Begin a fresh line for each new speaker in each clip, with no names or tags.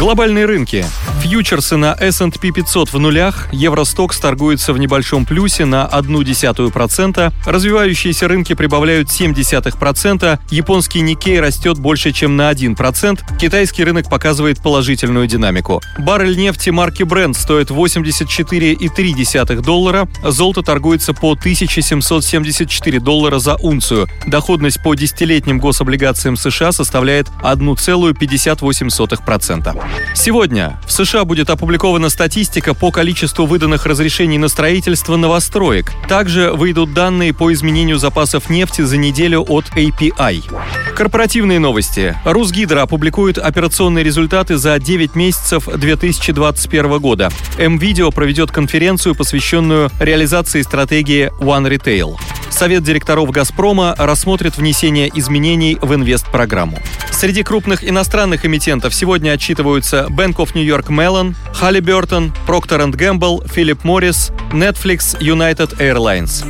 Глобальные рынки. Фьючерсы на S&P 500 в нулях, Евростокс торгуется в небольшом плюсе на 0,1%, развивающиеся рынки прибавляют 0,7%, японский Никей растет больше, чем на 1%, китайский рынок показывает положительную динамику. Баррель нефти марки Brent стоит 84,3 доллара, золото торгуется по 1774 доллара за унцию, доходность по десятилетним гособлигациям США составляет 1,58%. Сегодня в США будет опубликована статистика по количеству выданных разрешений на строительство новостроек. Также выйдут данные по изменению запасов нефти за неделю от API. Корпоративные новости. Русгидро опубликует операционные результаты за 9 месяцев 2021 года. МВидео проведет конференцию, посвященную реализации стратегии One Retail. Совет директоров «Газпрома» рассмотрит внесение изменений в инвестпрограмму. Среди крупных иностранных эмитентов сегодня отчитываются Bank of New York Mellon, Halliburton, Procter Gamble, Philip Morris, Netflix, United Airlines.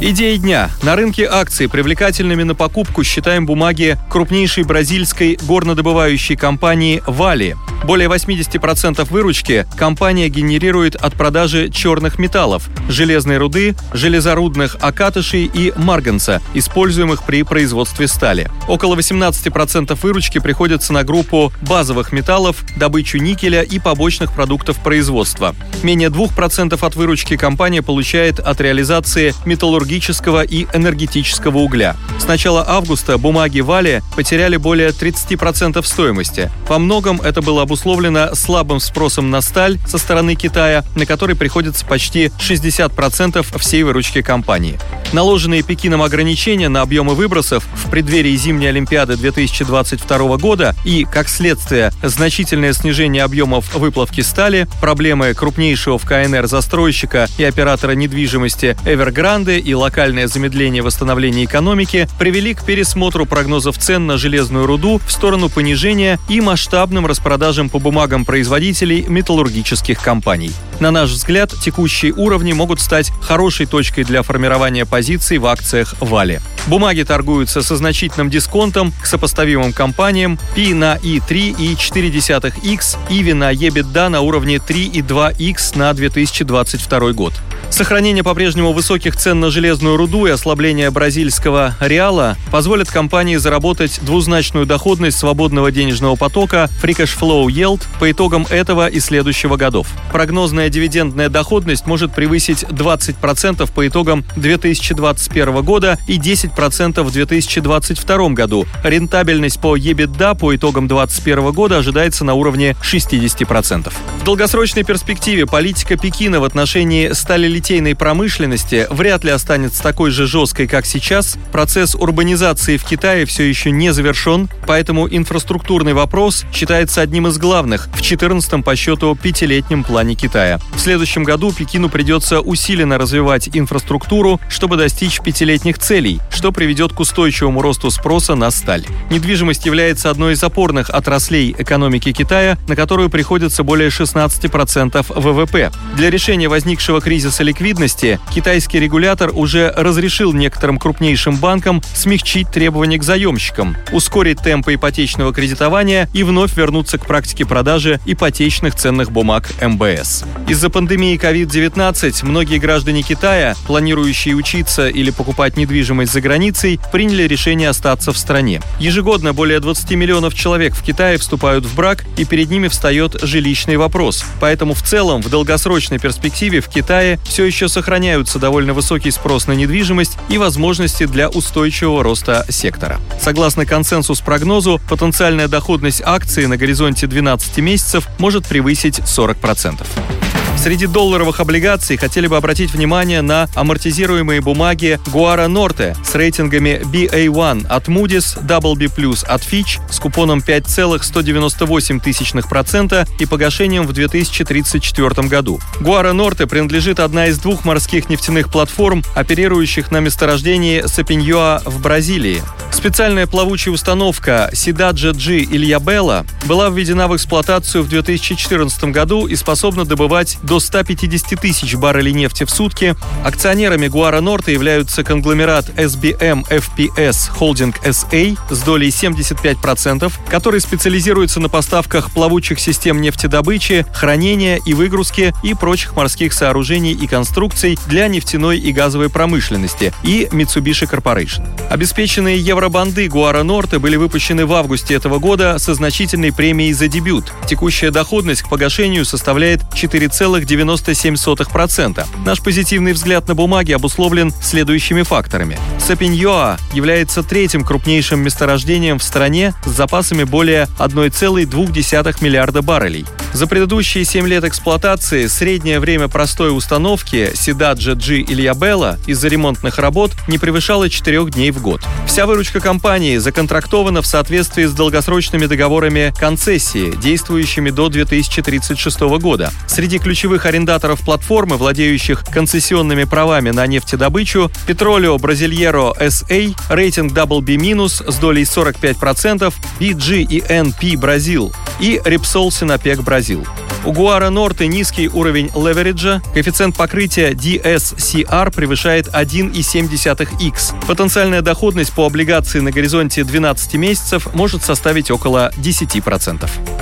Идеи дня. На рынке акций привлекательными на покупку считаем бумаги крупнейшей бразильской горнодобывающей компании «Вали». Более 80% выручки компания генерирует от продажи черных металлов – железной руды, железорудных окатышей и марганца, используемых при производстве стали. Около 18% выручки приходится на группу базовых металлов, добычу никеля и побочных продуктов производства. Менее 2% от выручки компания получает от реализации металлургического и энергетического угля. С начала августа бумаги Вали потеряли более 30% стоимости. Во многом это было обусловлено слабым спросом на сталь со стороны Китая, на который приходится почти 60% всей выручки компании. Наложенные Пекином ограничения на объемы выбросов в преддверии зимней Олимпиады 2022 года и, как следствие, значительное снижение объемов выплавки стали, проблемы крупнейшего в КНР застройщика и оператора недвижимости Эвергранде и локальное замедление восстановления экономики привели к пересмотру прогнозов цен на железную руду в сторону понижения и масштабным распродажам продажам по бумагам производителей металлургических компаний. На наш взгляд, текущие уровни могут стать хорошей точкой для формирования позиций в акциях Вали. Бумаги торгуются со значительным дисконтом к сопоставимым компаниям P на I3 и 0,4x, EV на EBITDA на уровне 3,2x на 2022 год. Сохранение по-прежнему высоких цен на железную руду и ослабление бразильского реала позволят компании заработать двузначную доходность свободного денежного потока Free Cash Flow Yield по итогам этого и следующего годов. Прогнозная дивидендная доходность может превысить 20% по итогам 2021 года и 10% в 2022 году. Рентабельность по EBITDA по итогам 2021 года ожидается на уровне 60%. В долгосрочной перспективе политика Пекина в отношении стали литейной промышленности вряд ли останется такой же жесткой, как сейчас. Процесс урбанизации в Китае все еще не завершен, поэтому инфраструктурный вопрос считается одним из главных в 14-м по счету пятилетнем плане Китая. В следующем году Пекину придется усиленно развивать инфраструктуру, чтобы достичь пятилетних целей, что приведет к устойчивому росту спроса на сталь. Недвижимость является одной из опорных отраслей экономики Китая, на которую приходится более 16% ВВП. Для решения возникшего кризиса ликвидности, китайский регулятор уже разрешил некоторым крупнейшим банкам смягчить требования к заемщикам, ускорить темпы ипотечного кредитования и вновь вернуться к практике продажи ипотечных ценных бумаг МБС. Из-за пандемии COVID-19 многие граждане Китая, планирующие учиться или покупать недвижимость за границей, приняли решение остаться в стране. Ежегодно более 20 миллионов человек в Китае вступают в брак, и перед ними встает жилищный вопрос. Поэтому в целом в долгосрочной перспективе в Китае все все еще сохраняются довольно высокий спрос на недвижимость и возможности для устойчивого роста сектора. Согласно консенсус-прогнозу, потенциальная доходность акции на горизонте 12 месяцев может превысить 40%. Среди долларовых облигаций хотели бы обратить внимание на амортизируемые бумаги Гуара Норте с рейтингами BA1 от Moody's, WB+, от Fitch с купоном 5,198% и погашением в 2034 году. Гуара Норте принадлежит одна из двух морских нефтяных платформ, оперирующих на месторождении Сапиньоа в Бразилии. Специальная плавучая установка Сидаджа G Ильябелла была введена в эксплуатацию в 2014 году и способна добывать до до 150 тысяч баррелей нефти в сутки. Акционерами Гуара Норта являются конгломерат SBM FPS Holding SA с долей 75%, который специализируется на поставках плавучих систем нефтедобычи, хранения и выгрузки и прочих морских сооружений и конструкций для нефтяной и газовой промышленности, и Mitsubishi Corporation. Обеспеченные евробанды Гуара Норте были выпущены в августе этого года со значительной премией за дебют. Текущая доходность к погашению составляет 4,97%. Наш позитивный взгляд на бумаги обусловлен следующими факторами. Сапиньоа является третьим крупнейшим месторождением в стране с запасами более 1,2 миллиарда баррелей. За предыдущие 7 лет эксплуатации среднее время простой установки Сидаджа G Ильябелла из-за ремонтных работ не превышало 4 дней в год. Вся выручка компании законтрактована в соответствии с долгосрочными договорами концессии, действующими до 2036 года. Среди ключевых арендаторов платформы, владеющих концессионными правами на нефтедобычу, Petroleo Brasileiro SA, рейтинг WB- с долей 45%, BG и NP Brazil и Repsol Sinopec Brazil. У Гуара Норте низкий уровень левериджа, коэффициент покрытия DSCR превышает 1,7x. Потенциальная доходность по облигации на горизонте 12 месяцев может составить около 10%.